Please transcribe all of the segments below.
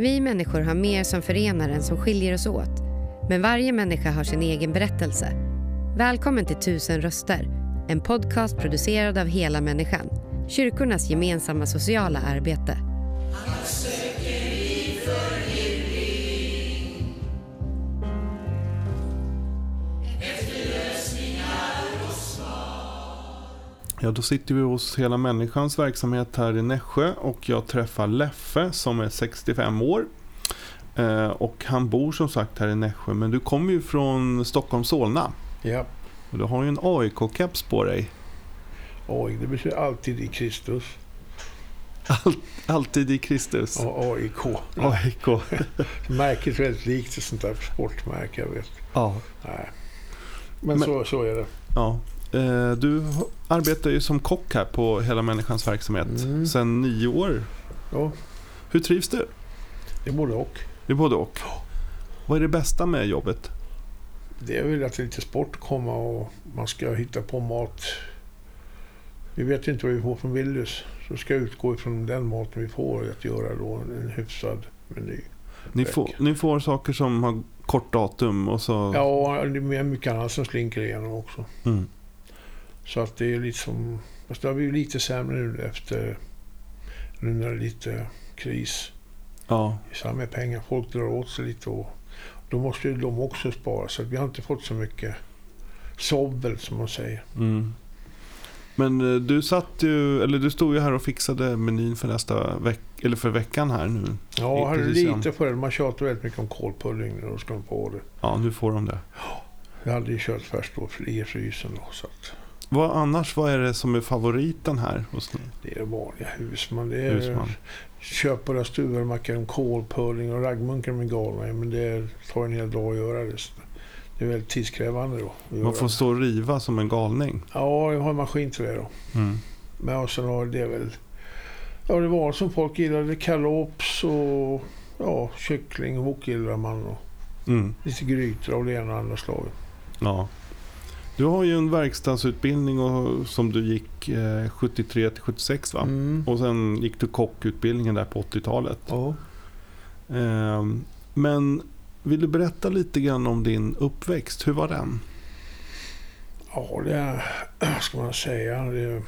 Vi människor har mer som förenar än som skiljer oss åt. Men varje människa har sin egen berättelse. Välkommen till Tusen röster, en podcast producerad av Hela Människan. Kyrkornas gemensamma sociala arbete. Ja, då sitter vi hos Hela Människans verksamhet här i Nässjö och jag träffar Leffe som är 65 år. Eh, och han bor som sagt här i Nässjö, men du kommer ju från Stockholm Solna. Ja. Och du har ju en AIK-keps på dig. Oj, det betyder alltid i Kristus. All, alltid i Kristus. Och AIK. AIK. Märket är väldigt likt ett sånt där sportmärke, jag vet. Ja. Nej. Men, Men- så, så är det. ja. Eh, du arbetar ju som kock här på Hela Människans verksamhet Mm. sedan nio år. Ja, Hur trivs du? det är både och. Det är både och. Vad är det bästa med jobbet? Det är väl att det är lite sport komma och man ska hitta på mat. Vi vet inte vad vi får från Willys. Så ska jag utgå ifrån den maten vi får att göra då en hyfsad meny. Ni får, ni får saker som har kort datum och så... Ja, det är mycket annat som slinker igenom också. Mm. Så att det är lite som... Fast det har blivit lite sämre nu efter... Nu när det är lite kris. Ja. samband med pengar. Folk drar åt sig lite och då måste ju de också spara. Så att vi har inte fått så mycket sobbel som man säger. Mm. Men eh, du satt ju, eller du stod ju här och fixade menyn för nästa veck eller för veckan här nu. Ja, jag hade ja. lite för det. Man tjatar väldigt mycket om kålpudding nu och ska de få det. Ja, nu får de det. Jag hade ju köttfärs då i frysen då. Så att Vad annars, vad är det som är favoriten här? Det är vanliga husman. Det är Husman? köpa stuvar, macka kålpudding och raggmunkar med galna Men det tar en hel dag att göra det. Det är väldigt tidskrävande då. Man får stå och riva som en galning. Ja, jag har en maskin till det då. Mm. Men och sen har det väl... Ja, det var som folk gillade. Kalops och ja, kyckling och wok gillar man. Och Mm. lite grytor av det ena och andra slaget. Ja. Du har ju en verkstadsutbildning och, som du gick eh, 73 till 76 va? Mm. Och sen gick du kockutbildningen där på 80-talet. Ja. Ehm, men vill du berätta lite grann om din uppväxt? Hur var den? ja, det ska man säga? Det,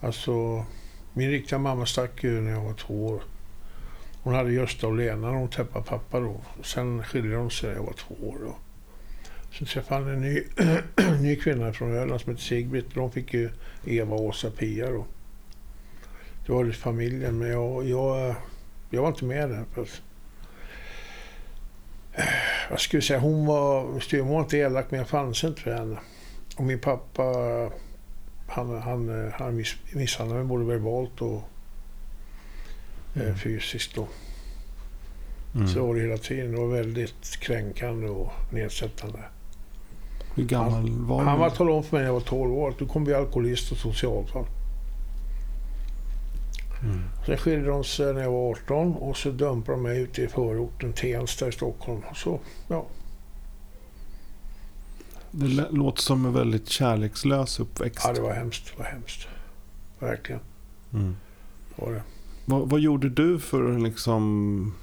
alltså, min riktiga mamma stack ju när jag var två år. Hon hade Gösta och Lena när hon träffade pappa då. Sen skilde de sig när jag var två år. Då. Sen träffade han en ny, ny kvinna från Öland som hette Sigbritt. De fick ju Eva, Åsa, Pia då. Det var det familjen, men jag, jag, jag var inte med där. Att, eh, jag säga, hon var, styrmor var inte elak, men jag fanns inte för henne. Och min pappa, han, han, han miss, misshandlade mig både verbalt och eh, Mm. fysiskt. Då. Mm. Så var det hela tiden. Det var väldigt kränkande och nedsättande. Hur gammal var du? Han var talade om för mig när jag var 12 år att du kommer bli alkoholist och socialfall. Mm. Sen skilde de sig när jag var 18 och så dumpade de mig ute i förorten Tensta i Stockholm. Så, ja. Det låter som en väldigt kärlekslös uppväxt. ja, det var hemskt. Det var hemskt. Verkligen. Mm. Det var det. Vad, vad gjorde du för att liksom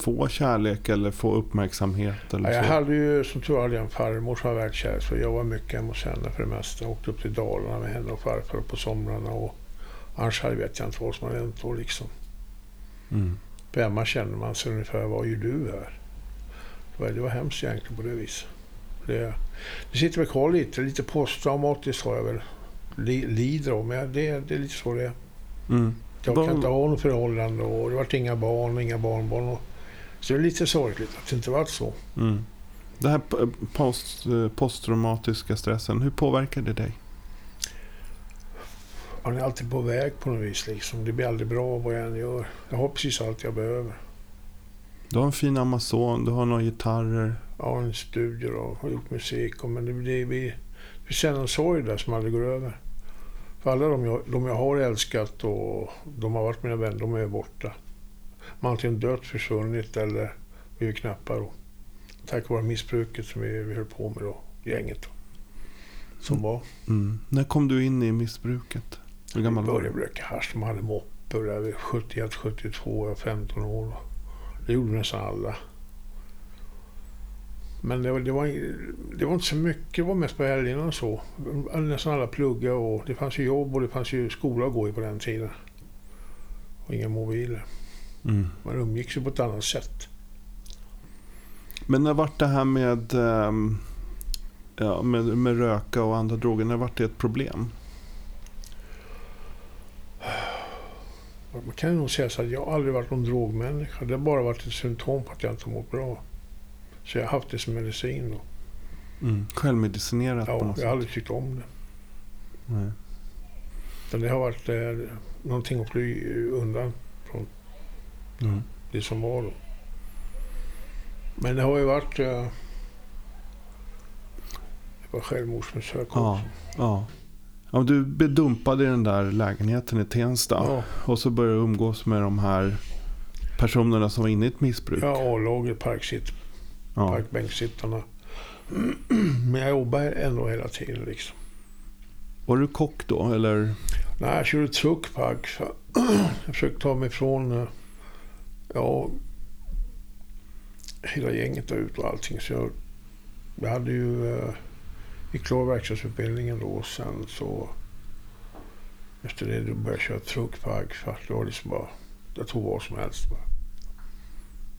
få kärlek eller få uppmärksamhet? Eller Ja, jag så? hade ju som tur var hade jag en farmor som var världskär så jag var mycket hemma hos henne för det mesta. Jag åkte upp till Dalarna med henne och farfar på somrarna och annars vet jag inte vad som hade hänt då liksom. Mm. För hemma känner man sig ungefär, vad gör du här? Det var, det var hemskt egentligen på det viset. Det, det sitter väl kvar lite, lite posttraumatiskt har jag väl li, lider av, men det, det är lite så det är. Mm. Jag kan inte ha något förhållande och det vart inga barn och inga barnbarn. Och, så det är lite sorgligt att det inte varit så. Mm. Det här post, posttraumatiska stressen, hur påverkar det dig? Man är alltid på väg på något vis. Liksom. Det blir aldrig bra vad jag än gör. Jag har precis allt jag behöver. Du har en fin Amazon, du har några gitarrer. Jag har en studio och har gjort musik. Och, men det, det, vi, vi känner en sorg där som aldrig går över. För alla de jag, de jag har älskat och de har varit mina vänner, de är borta. Har antingen dött, försvunnit eller blivit knappa. Då. Tack vare missbruket som vi, vi höll på med då, gänget. Då. Som Mm. var. Mm. När kom du in i missbruket? Hur gammal var började du? röka hasch. De hade moppor där vid 71, 72, jag var 15 år. Det gjorde nästan alla. Men det var, det, var, det var inte så mycket, det var mest på helgerna och så. Nästan alla pluggade och det fanns ju jobb och det fanns ju skola att gå i på den tiden. Och inga mobiler. Mm. Man umgicks ju på ett annat sätt. Men när vart det här med, ehm, ja, med, med röka och andra droger, när vart det ett problem? Man kan nog säga så att jag aldrig varit någon drogmänniska. Det har bara varit ett symptom på att jag inte mått bra. Så jag har haft det som medicin. Då. Mm. Självmedicinerat på Ja, något jag har sätt? aldrig tyckt om det. Nej. Men det har varit eh, någonting att fly undan Mm. det som var då. Men det har ju varit... Eh, det var självmordsförsök Ja, också. ja. ja. Du blev dumpad i den där lägenheten i Tensta. Ja, Och så började du umgås med de här personerna som var inne i ett missbruk. ja A-laget, parksitt, Ja. parkbänksittarna. Men jag jobbar ändå hela tiden liksom. Var du kock då? Eller? Nej, jag körde truckpark. Jag försökte ta mig från... Ja, hela gänget där ute och allting. Så jag, jag hade ju... Eh, gick klar verkstadsutbildningen då och sen så... Efter det då började jag köra truckpark. För att det var liksom bara... Jag tog vad som helst bara.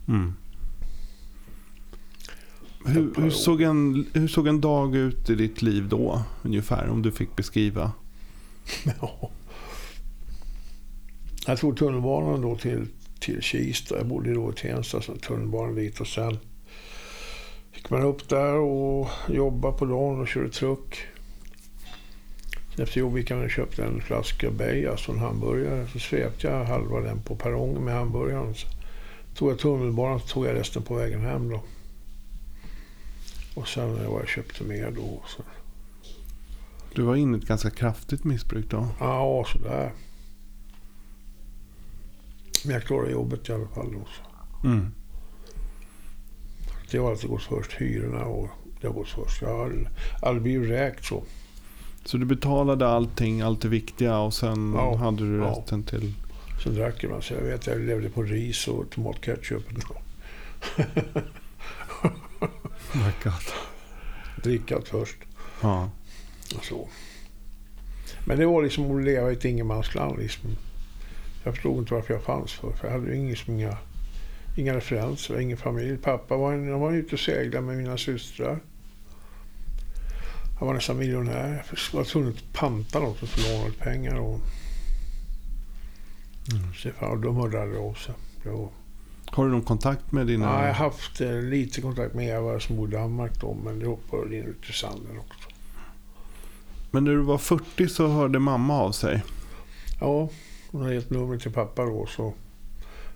Mm. Hur, hur, såg en, hur såg en dag ut i ditt liv då? Ungefär, om du fick beskriva. Ja. Jag tog tunnelbanan då till, till Kista. Jag bodde då i Tensta, så tunnelbanan dit och sen gick man upp där och jobbade på dagen och körde truck. Efter jobbet gick jag och köpte en flaska Beijer, alltså en hamburgare. Så svepte jag halva den på perrongen med hamburgaren. Så tog jag tunnelbanan så tog jag resten på vägen hem då. Och sen var jag köpte mer då. Så. Du var inne i ett ganska kraftigt missbruk då. Ja, sådär. Men jag klarade jobbet i alla fall. Då, så. Mm. Det har alltid gått först. Hyrorna och det har gått först. Jag har aldrig- blivit räkt så. Så du betalade allting, allt det viktiga och sen Ja, hade du ja. resten till... Sen drack jag. Så jag vet jag levde på ris och tomatketchup. My God. Drickat först. Ja. Så. Men det var liksom att leva i ett ingenmansland. Liksom. Jag förstod inte varför jag fanns för. För jag hade ju ingen, inga, inga referenser, ingen familj. Pappa var, en, han var ute och seglade med mina systrar. Han var nästan miljonär. Jag var tvungen att panta något och låna pengar. Och, Mm. fan, de hörde aldrig av sig. Har du någon kontakt med dina... ja, jag har haft eh, lite kontakt med Eva som bor i Danmark då, men det hoppade in ut i sanden också. Men när du var 40 så hörde mamma av sig. Ja, hon hade gett numret till pappa då så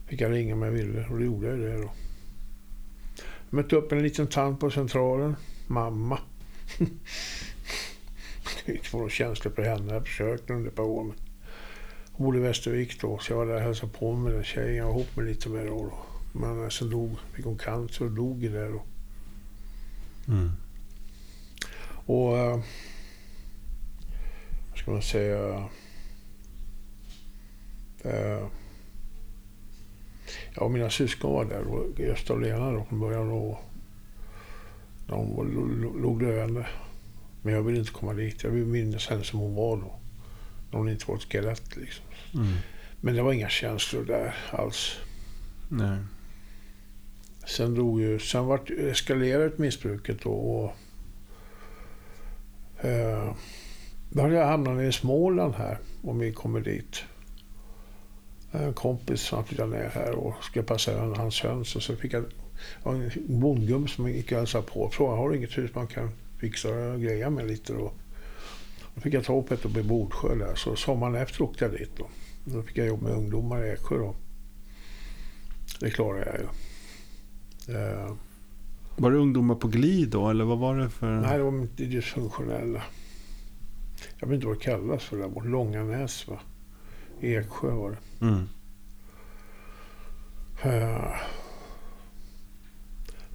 fick jag ringa om jag ville och då gjorde jag det då. Jag mötte upp en liten tant på centralen. Mamma. det var något känsligt för henne. Jag försökte under ett par år. Men i Västervik då så jag var där och hälsade på med den tjejen. Jag var ihop med lite med då. då. Men sen dog, fick hon cancer och dog i det då. Mm. Och... eh, Vad ska man säga? Eh, ja, mina syskon var där. och Gösta och Lena då från början. Och de var- låg döende. Men jag ville inte komma dit. Jag ville minnas henne som hon var då. När hon inte var ett skelett liksom. Mm. Men det var inga känslor där alls. Nej. Sen drog ju, sen vart, eskalerade missbruket då. Och, eh, då hade jag hamnat i Småland här, om vi kommer dit. En kompis som flyttade ner här och skulle passa över hans höns. Och så fick jag ja, en bondgubbe som gick och hälsade på och frågade, har du inget hus man kan fixa och greja med lite då? Då fick jag ta upp ett uppe i Bordsjö där. Så sommaren efter åkte jag dit då. Då fick jag jobba med ungdomar i Eksjö då. Det klarade jag ju. Eh, Var det ungdomar på glid då, eller vad var det för... nej, de var inte dysfunktionella. Jag vet inte vad det kallas för där borta. Långanäs va? Eksjö var det. Mm.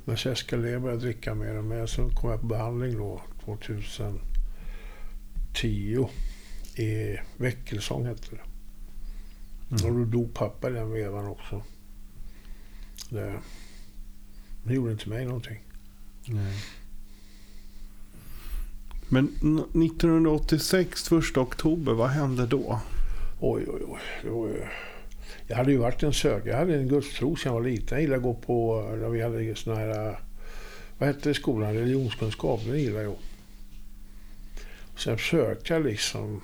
Men så eskalerade började dricka mer och mer. Sen kom jag på behandling då 2010 i Väckelsång hette det. Mm. Och då dog pappa i den vevan också. Det, det gjorde inte mig någonting. Nej. Men n- 1986, 1 oktober, vad hände då? Oj, oj, oj. Det var ju... Jag hade ju varit en sökare. Jag hade en gudstro sedan jag var liten. Jag gillade att gå på... Där vi hade såna här... Vad hette det i skolan? Religionskunskap. Det gillade jag. Sen försökte jag liksom...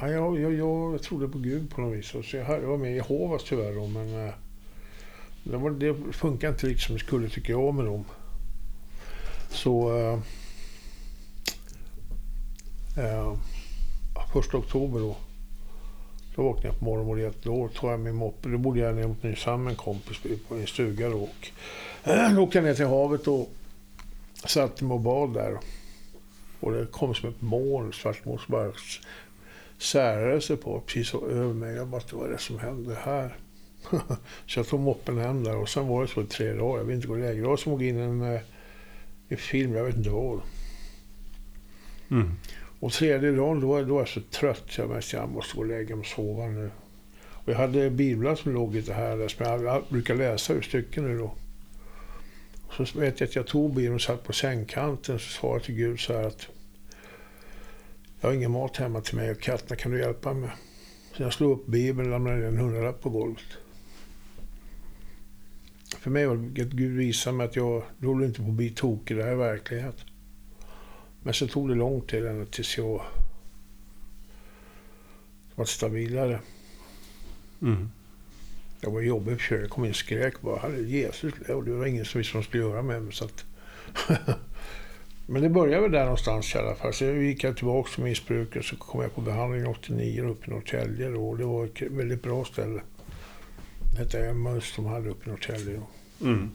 Ja, jag, jag, jag, trodde på Gud på något vis. Så jag, jag var med i Jehovas tyvärr då, men... Eh, det, var, det funkar inte riktigt som det skulle tycker jag med dem. Så... Eh, eh, första oktober då. Då vaknade jag på morgonen och då tog jag min moppe. Då bodde jag nere mot Nynäshamn med en kompis på en stuga då. Och, då åkte jag ner till havet och satte mig och bad där. Och det kom som ett moln, svart moln, som bara särade sig på precis över mig. Jag bara, vad är det som hände här? så jag tog moppen hem där och sen var det så i tre dagar. Jag vill inte gå lägre. Jag såg var som att gå in i en, eh, en film, jag vet inte vad. Mm. Och tredje dagen då, då var jag så trött så jag märkte att jag måste gå och lägga mig och sova nu. Och jag hade biblar som låg lite här som jag brukar läsa ur stycken nu då. Och så vet jag att jag tog bilen och satt på sängkanten och sa jag till Gud så här att jag har ingen mat hemma till mig och katterna kan du hjälpa mig? Så jag slog upp bibeln och lämnade ner en hundralapp på golvet. För mig var det att Gud visade mig att jag du håller inte på att bli tokig, det här är verklighet. Men så tog det lång tid ända tills jag var stabilare. Mm. Jag var jobbig för jag kom in och skrek bara, Herre Jesus, och det var ingen som visste vad de skulle göra med mig. Så att Men det började väl där någonstans i alla fall. Så gick jag tillbaka till missbruket så kom jag på behandling 89 uppe i Norrtälje då. och det var ett väldigt bra ställe. Det hette Emmaus de hade uppe i Norrtälje. Mm.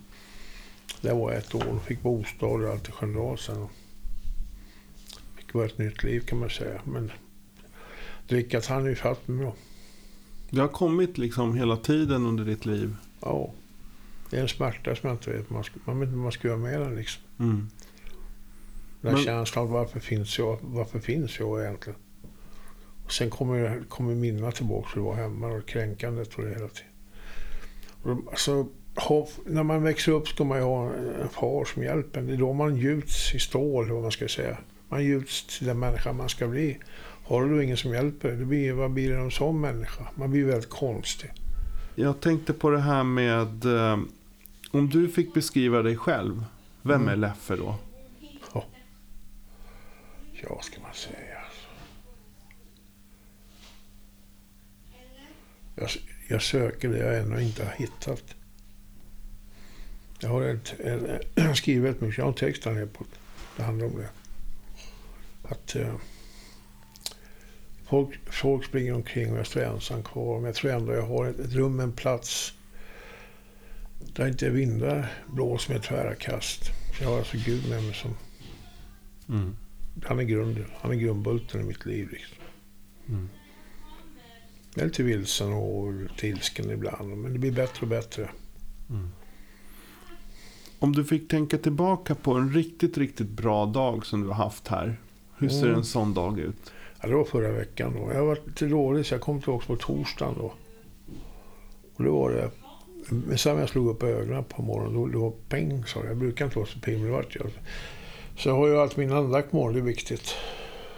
Där var jag ett år och fick bostad och allt i Sköndal sen. Fick börja ett nytt liv kan man säga. Men drickat hann ju fatt mig. Det har kommit liksom hela tiden under ditt liv. Ja. Det är en smärta som jag inte vet. Man, ska, man vet inte vad man ska göra med den liksom. Mm. Den Men- känslan varför finns jag? Varför finns jag egentligen? Och sen kommer, kommer minnena tillbaka hur det var hemma och kränkandet och det hela tiden. Och alltså, ha, när man växer upp ska man ju ha en far som hjälper en. Det är då man gjuts i stål, vad man ska säga. Man gjuts till den människa man ska bli. Har du ingen som hjälper dig, blir, vad blir det sån människa? Man blir väldigt konstig. Jag tänkte på det här med... Eh, om du fick beskriva dig själv, vem Mm. är Leffe då? Ja, vad ska man säga? Jag, jag söker det jag ännu inte har hittat. Jag har ett, en, skrivit ett mycket, jag har en text här på det handlar om det. Att eh, folk, folk springer omkring och jag står ensam kvar. Men jag tror ändå jag har ett, ett rum, en plats där inte vindar blåser med tvära kast. Så jag har alltså Gud med mig som Mm. han är grunden. Han är grundbulten i mitt liv. Liksom. Mm. Jag är lite vilsen och lite ilsken ibland, men det blir bättre och bättre. Mm. Om du fick tänka tillbaka på en riktigt, riktigt bra dag som du har haft här. Hur ser Mm. en sån dag ut? Ja, det var förra veckan då. Jag varit lite dålig så jag kom tillbaka på torsdagen då. Och då var det... Men sen när jag slog upp ögonen på morgonen, då, då peng sa det. Jag brukar inte vara så det vart jag. Så jag har ju alltid min andakt på morgonen, det är viktigt.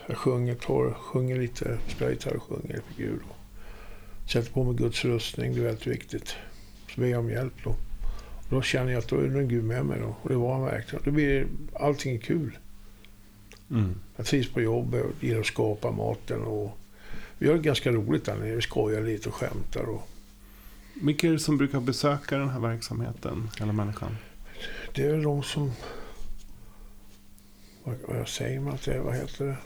Jag sjunger, tar, sjunger lite, spelar gitarr och sjunger för Gud. Då. Sätter på mig Guds rustning, det är väldigt viktigt. Så ber jag om hjälp då. Och då känner jag att då är Gud med mig då. Och det var han verkligen. Då blir allting kul. Mm. Jag trivs på jobbet och gillar att skapa maten. Och vi har det ganska roligt där nere. Vi skojar lite och skämtar. Och Vilka är det som brukar besöka den här verksamheten? Hela människan? det är väl de som... Vad, vad säger man att det är? Vad heter det?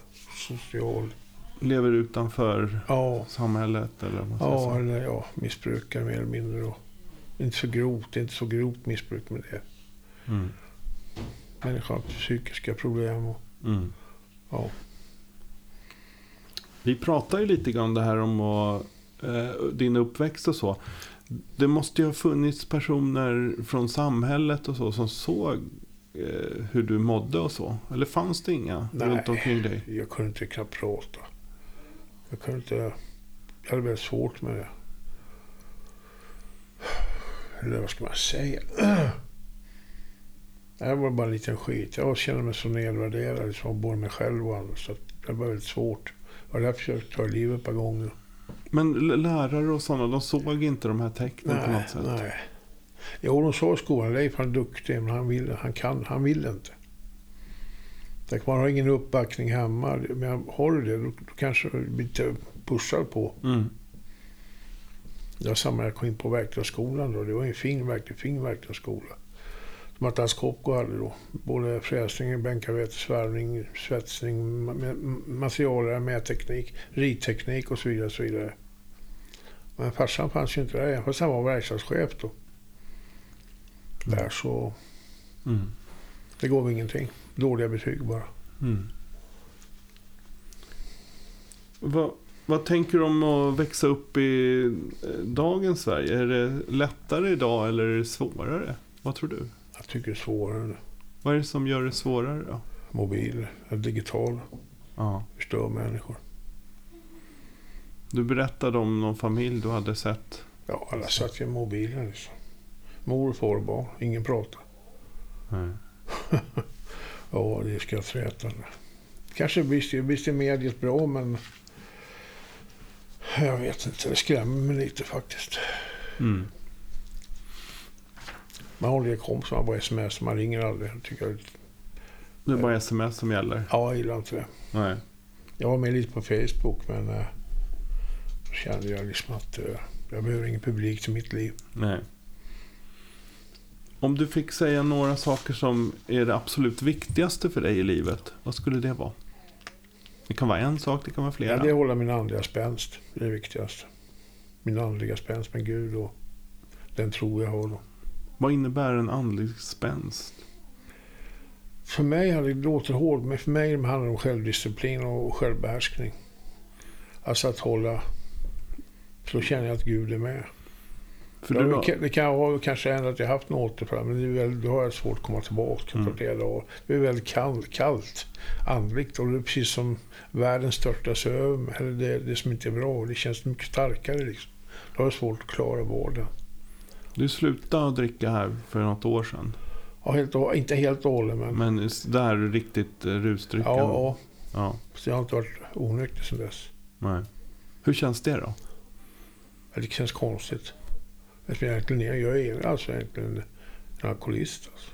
Social... Lever utanför Ja, samhället eller vad ja, säga. eller ja, missbrukare mer eller mindre. Då. Inte så grovt, inte så grovt missbruk med det. Mm. Människor har psykiska problem. Och, Mm. ja. Vi pratar ju lite grann det här om att, eh, din uppväxt och så. Det måste ju ha funnits personer från samhället och så som såg eh, hur du mådde och så. Eller fanns det inga Nej. runt omkring dig? Jag kunde inte knappt prata. Jag kunde inte... Jag hade väldigt svårt med det. Eller vad ska man säga? Jag var bara en liten skit. Jag kände mig så nedvärderad, liksom, både mig själv och andra. Så det var väldigt svårt. Och därför försökte ta livet ett par gånger. Men lärare och sådana, de såg inte de här tecknen på Nej, något sätt? nej. Jo, de sa i skolan, Leif han är duktig, men han vill, han kan, han vill inte. Tänk, man har ingen uppbackning hemma. Men har du det, då, då kanske du blir pushad på. Mm. Det var samma när jag kom in på verkstadsskolan då. Det var en fin, verkligt fin verkstadsskola. Som Atlas Copco hade då. Både fräsning, bänkarbete, svarvning, svetsning, ma- ma- materialare, mätteknik, ritteknik och så vidare. Och så vidare. Men farsan fanns ju inte där, fast han var verkstadschef då. Där så, Mm. det gav ingenting. Dåliga betyg bara. Mm. Vad, vad tänker du om att växa upp i eh, dagens Sverige? Är det lättare idag eller är det svårare? Vad tror du? Jag tycker är svårare nu. Vad är det som gör det svårare då? Mobil, digital, Ja. förstör människor. Du berättade om någon familj du hade sett. Ja, alla satt i mobilen liksom. Mor, far barn. Ingen pratar. Nej. Ja, det är skrattretande. Kanske visst, visst är mediet bra, men jag vet inte. Det skrämmer mig lite faktiskt. Mm. Man håller det kompis, man bara sms, man ringer aldrig. Tycker jag, Det är bara sms som gäller. ja, jag gillar inte det. Nej. Jag var med lite på Facebook, men eh, då kände jag liksom att eh, jag behöver ingen publik till mitt liv. Nej. Om du fick säga några saker som är det absolut viktigaste för dig i livet, vad skulle det vara? Det kan vara en sak, det kan vara flera. Ja, det är att hålla min andliga spänst. Det är det viktigaste. Min andliga spänst med Gud och den tro jag har. Då. Vad innebär en andlig spänst? För mig det låter hårt, men för mig handlar det om självdisciplin och självbehärskning. Alltså att hålla... Så känner jag att Gud är med. För Ja, du det, kan, det ha kanske hänt att jag haft något återfall, men det är väl, då har jag svårt att komma tillbaka Mm. på flera dagar. Det är väldigt kallt, kallt, andligt och det är precis som världen störtas över. Eller det, det som inte är bra. Det känns mycket starkare liksom. Då har jag svårt att klara vården. Du slutade dricka här för något år sedan. Ja, helt, inte helt och hållet, men... Men där riktigt eh, rusdryckande. ja, ja. ja. Så jag har inte varit onykter sedan dess. Nej. Hur känns det då? Ja, Det känns konstigt. Eftersom jag egentligen jag är alltså egentligen en alkoholist. Alltså.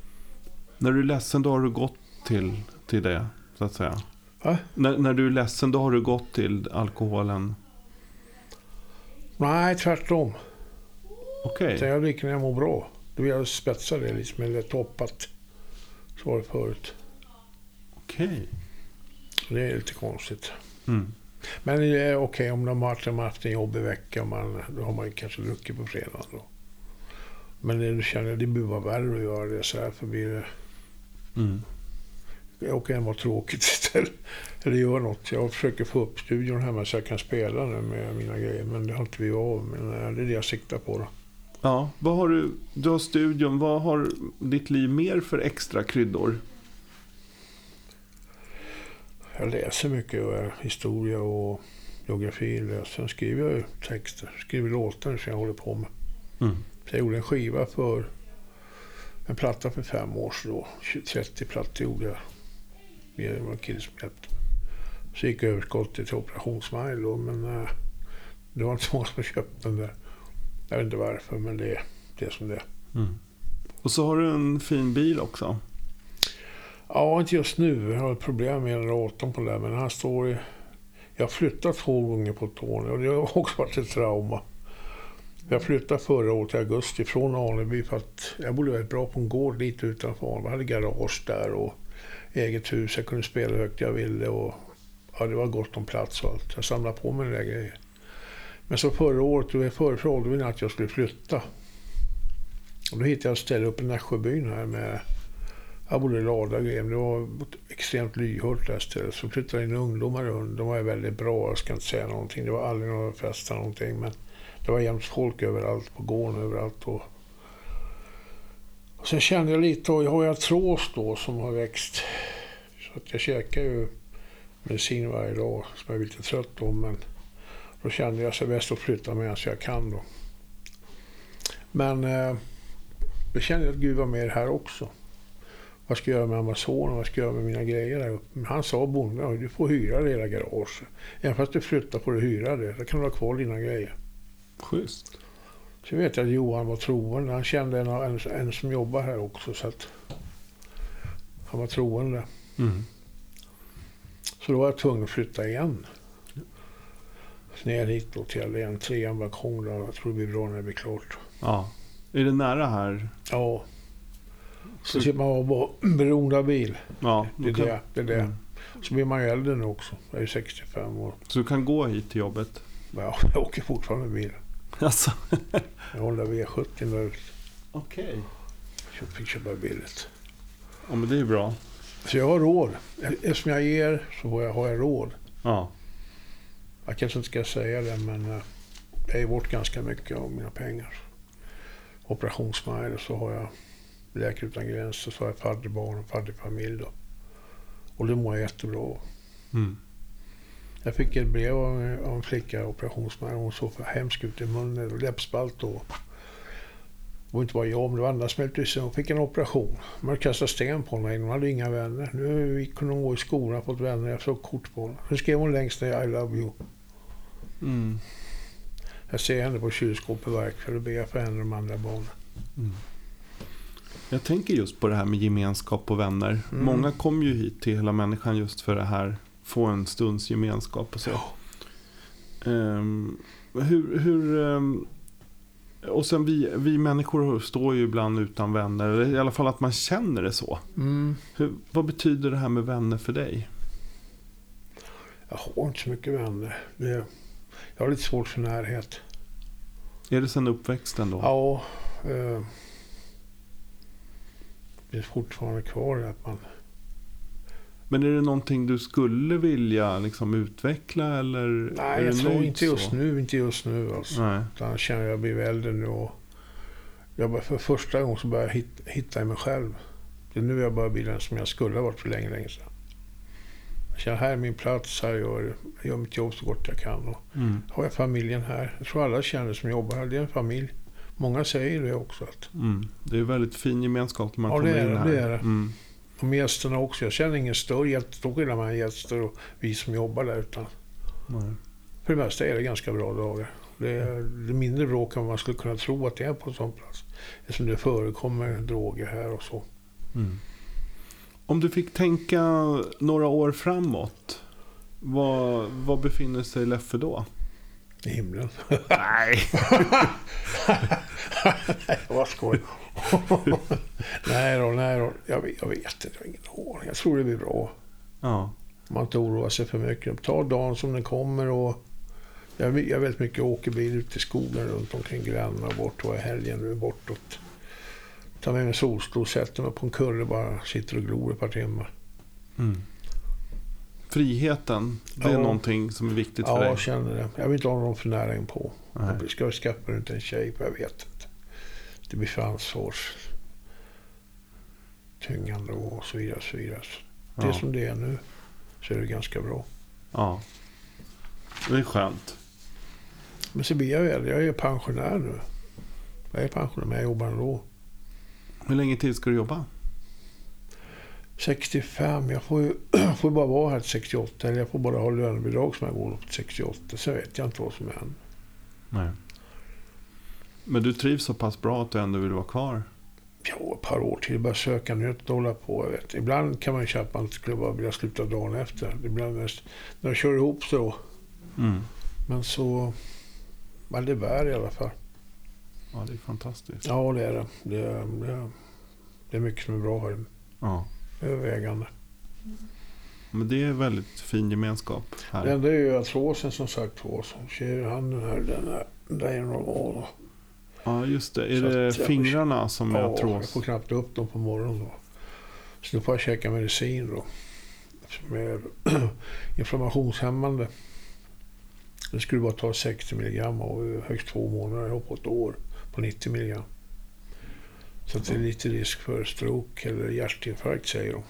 När du är ledsen då har du gått till, till det, så att säga. Va? När, när du är ledsen då har du gått till alkoholen. Nej, tvärtom. Okej. Sen jag dricker när jag mår bra. Då vill jag spetsa det liksom, eller toppat. Så var det förut. Okej. Det är lite konstigt. Mm. Men det är okej om de har haft- de har haft en jobbig vecka. Man, då har man ju kanske druckit på fredagen. Då. Men det, då känner jag det borde vara värre att göra det så här. För blir det, Mm. jag kan vara tråkigt istället. Eller göra något. Jag försöker få upp studion hemma så jag kan spela nu med mina grejer. Men det har inte blivit av. Men eh, det är det jag siktar på. Då. Ja, vad har du? Du har studion. Vad har ditt liv mer för extra kryddor? Jag läser mycket eh, historia och geografi. Sen skriver jag texter. Skriver låtar som jag håller på med. Mm. Så jag gjorde en skiva för en platta för fem år sedan. då. 20 30 plattor gjorde jag. Det var en kille som hjälpte mig. Så gick överskottet till Operation Smile då, men äh, det var inte många som köpte den där. Jag vet inte varför, men det, det är som det är. Mm. Och så har du en fin bil också. Ja, inte just nu. Jag har ett problem med generatorn på den men han står i... Jag har flyttat två gånger på ett år och det har också varit ett trauma. Jag flyttade förra året i augusti från Aneby för att jag bodde väldigt bra på en gård lite utanför Aneby. Jag hade garage där och eget hus. Jag kunde spela högt jag ville och ja, det var gott om plats och allt. Jag samlade på mig några grejer. Men så förra året, då förefrågade vi att jag skulle flytta. Och då hittade jag ett ställe uppe i Nässjöbyn här med jag bodde i lada grejer. Det var extremt lyhört där stället. Så flyttade in ungdomar runt. De var väldigt bra, jag ska inte säga någonting. Det var aldrig några fester någonting. Men det var jämt folk överallt, på gården överallt. Och, och sen kände jag lite, och jag har ju artros då som har växt. Så att jag käkar ju medicin varje dag som jag är lite trött om. Men då kände jag sig bäst att flytta medan jag kan då. Men eh, då kände jag att Gud var med här också. Vad ska jag göra med Amazonen? Vad ska jag göra med mina grejer där uppe? Men han sa bonden, du får hyra hela garage. Även fast du flyttar får du hyra det. Då kan du ha kvar dina grejer. Schysst. Så vet jag att Johan var troende. Han kände en, en, en som jobbar här också. Så att han var troende. Mm. Så då var jag tvungen att flytta igen. Ner hit då till en trean balkong. Då. Jag tror det blir bra när det blir klart. Ja. Är det nära här? Ja. Så slipper man vara beroende av bil. Ja. Det är kan- det. det, är det. Mm. Så blir man ju äldre nu också. Jag är ju 65 år. Så du kan gå hit till jobbet? Ja, jag åker fortfarande bil. Alltså. Jag håller V70 nu. Okej. Jag fick köpa billigt. Ja, men det är bra. Så jag har råd. Eftersom jag ger så har jag, har jag råd. Ja. Jag kanske inte ska säga det, men eh, jag är bort ganska mycket av mina pengar. Operationsmajor, så har jag Läkare Utan Gränser, så har jag fadderbarn och fadderfamilj. Då. Och det mår jag jättebra. Mm. Jag fick ett brev av en, av en flicka, operationsmajor. Hon såg för hemsk ut i munnen och läppspalt. Och, det var inte bara jag, men det var andra som hjälpte. Hon fick en operation. Man kastat sten på henne. Hon hade inga vänner. Nu kunde hon gå i skolan och fått vänner. Jag såg kort på henne. Nu skrev hon längst ner I love you. Mm. Jag ser henne på kylskåpet verk för då ber för henne och de andra barnen. Mm. Jag tänker just på det här med gemenskap och vänner. Mm. Många kommer ju hit till Hela Människan just för det här. Få en stunds gemenskap och så. Ehm, hur, hur, ehm, och sen vi, vi människor står ju ibland utan vänner. Eller i alla fall att man känner det så. Mm. Hur, vad betyder det här med vänner för dig? Jag har inte så mycket vänner. Det, jag har lite svårt för närhet. Är det sen uppväxten då? Ja, eh, det är fortfarande kvar att man... Men är det någonting du skulle vilja liksom utveckla eller? Nej, jag tror inte just så? nu. Inte just nu alltså. Nej. Utan jag känner att jag blir äldre nu och jag börjar, för första gången så börjar jag hitta, hitta i mig själv. Det är nu jag börjar bli den som jag skulle ha varit för länge, länge sedan. Jag känner här är min plats, här gör jag, gör mitt jobb så gott jag kan. Och Mm. har jag familjen här. Jag tror alla känner som jobbar här, det är en familj. Många säger det också. Att, Mm. Det är väldigt fin gemenskap när man Ja, kommer in här. det är det. Mm. Och med gästerna också. Jag känner ingen större jättestor skillnad mellan gäster och vi som jobbar där. Utan Nej. för det mesta är det ganska bra dagar. Det är, mindre bråk än man skulle kunna tro att det är på en sån plats. Eftersom det förekommer droger här och så. Mm. Om du fick tänka några år framåt. Vad, vad befinner sig Leffe då? I himlen. Nej. nej, vad skoj. nej då, nej då. Jag vet, jag vet inte, jag har ingen aning. Jag tror det blir bra. Ja. Man inte oroar sig för mycket. Ta dagen som den kommer och jag, jag vet mycket åkerbil ute i skogen runt omkring Gränna bort och helgen nu bortåt. Ta med mig solstol, sätter mig på en kurre bara sitter och glor ett par timmar. Mm. Friheten, det är Ja. någonting som är viktigt för Ja, dig. jag känner det. Jag vill inte ha någon för nära på. Jag ska skaffa runt en tjej, för jag vet. Det blir för ansvars tyngande och så vidare. Så vidare. Så Det Ja. som det är nu så är det ganska bra. ja. Det är skönt. Men så blir jag äldre. Jag är pensionär nu. Jag är pensionär men jag jobbar ändå. Hur länge till ska du jobba? 65. Jag får ju får ju bara vara här till 68. Eller jag får bara ha lönebidrag som jag går upp till 68. Sen vet jag inte vad som händer. Nej. Men du trivs så pass bra att du ändå vill vara kvar? Ja, ett par år till. Bara söka nytt och hålla på. Vet. Ibland kan man köpa att man skulle bara vilja sluta dagen efter. Ibland när jag kör ihop så. Mm. Men så... Men det är värre i alla fall. Ja, det är fantastiskt. Ja, det är det. Det är, det det är mycket som är bra här. Ja. Övervägande. Men det är väldigt fin gemenskap här. Det enda är ju artrosen som sagt var. Så ser han den här, den här, där är normal. Ja, just det. Är Så det fingrarna som är Ja, jag får knappt upp dem på morgonen då. Så då får jag käka medicin då. Som är inflammationshämmande. Det skulle bara ta 60 milligram och högst två månader. Jag på ett år på 90 milligram. Så det är lite risk för stroke eller hjärtinfarkt säger de.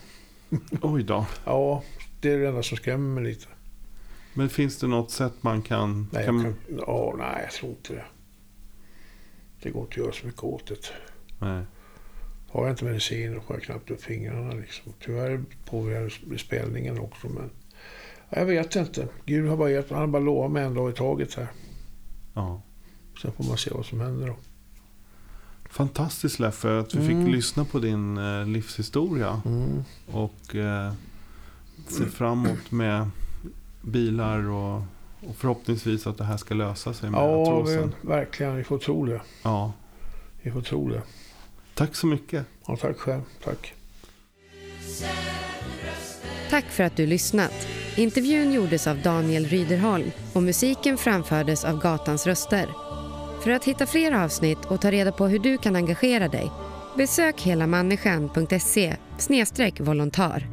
Oj då. Ja, det är det enda som skrämmer mig lite. Men finns det något sätt man kan... Nej, kan... kan, ja, nej, jag tror inte det. Det går inte att göra så mycket åt det. Nej. Har jag inte medicin får jag knappt upp fingrarna. Liksom. Tyvärr påverkar spelningen också. Men jag vet inte. Gud har bara gett Han har bara lovat mig en dag i taget här. Ja. Sen får man se vad som händer då. Fantastiskt Leffe att vi Mm. fick lyssna på din eh, livshistoria. Mm. Och eh, se framåt med bilar och, och förhoppningsvis att det här ska lösa sig med Ja, artrosen. vi, verkligen. Vi får tro det. Ja. Vi får tro det. Tack så mycket. Ja, tack själv. Tack. Tack för att du lyssnat. Intervjun gjordes av Daniel Ryderholm och musiken framfördes av Gatans röster. För att hitta fler avsnitt och ta reda på hur du kan engagera dig besök helamänniskan.se volontär.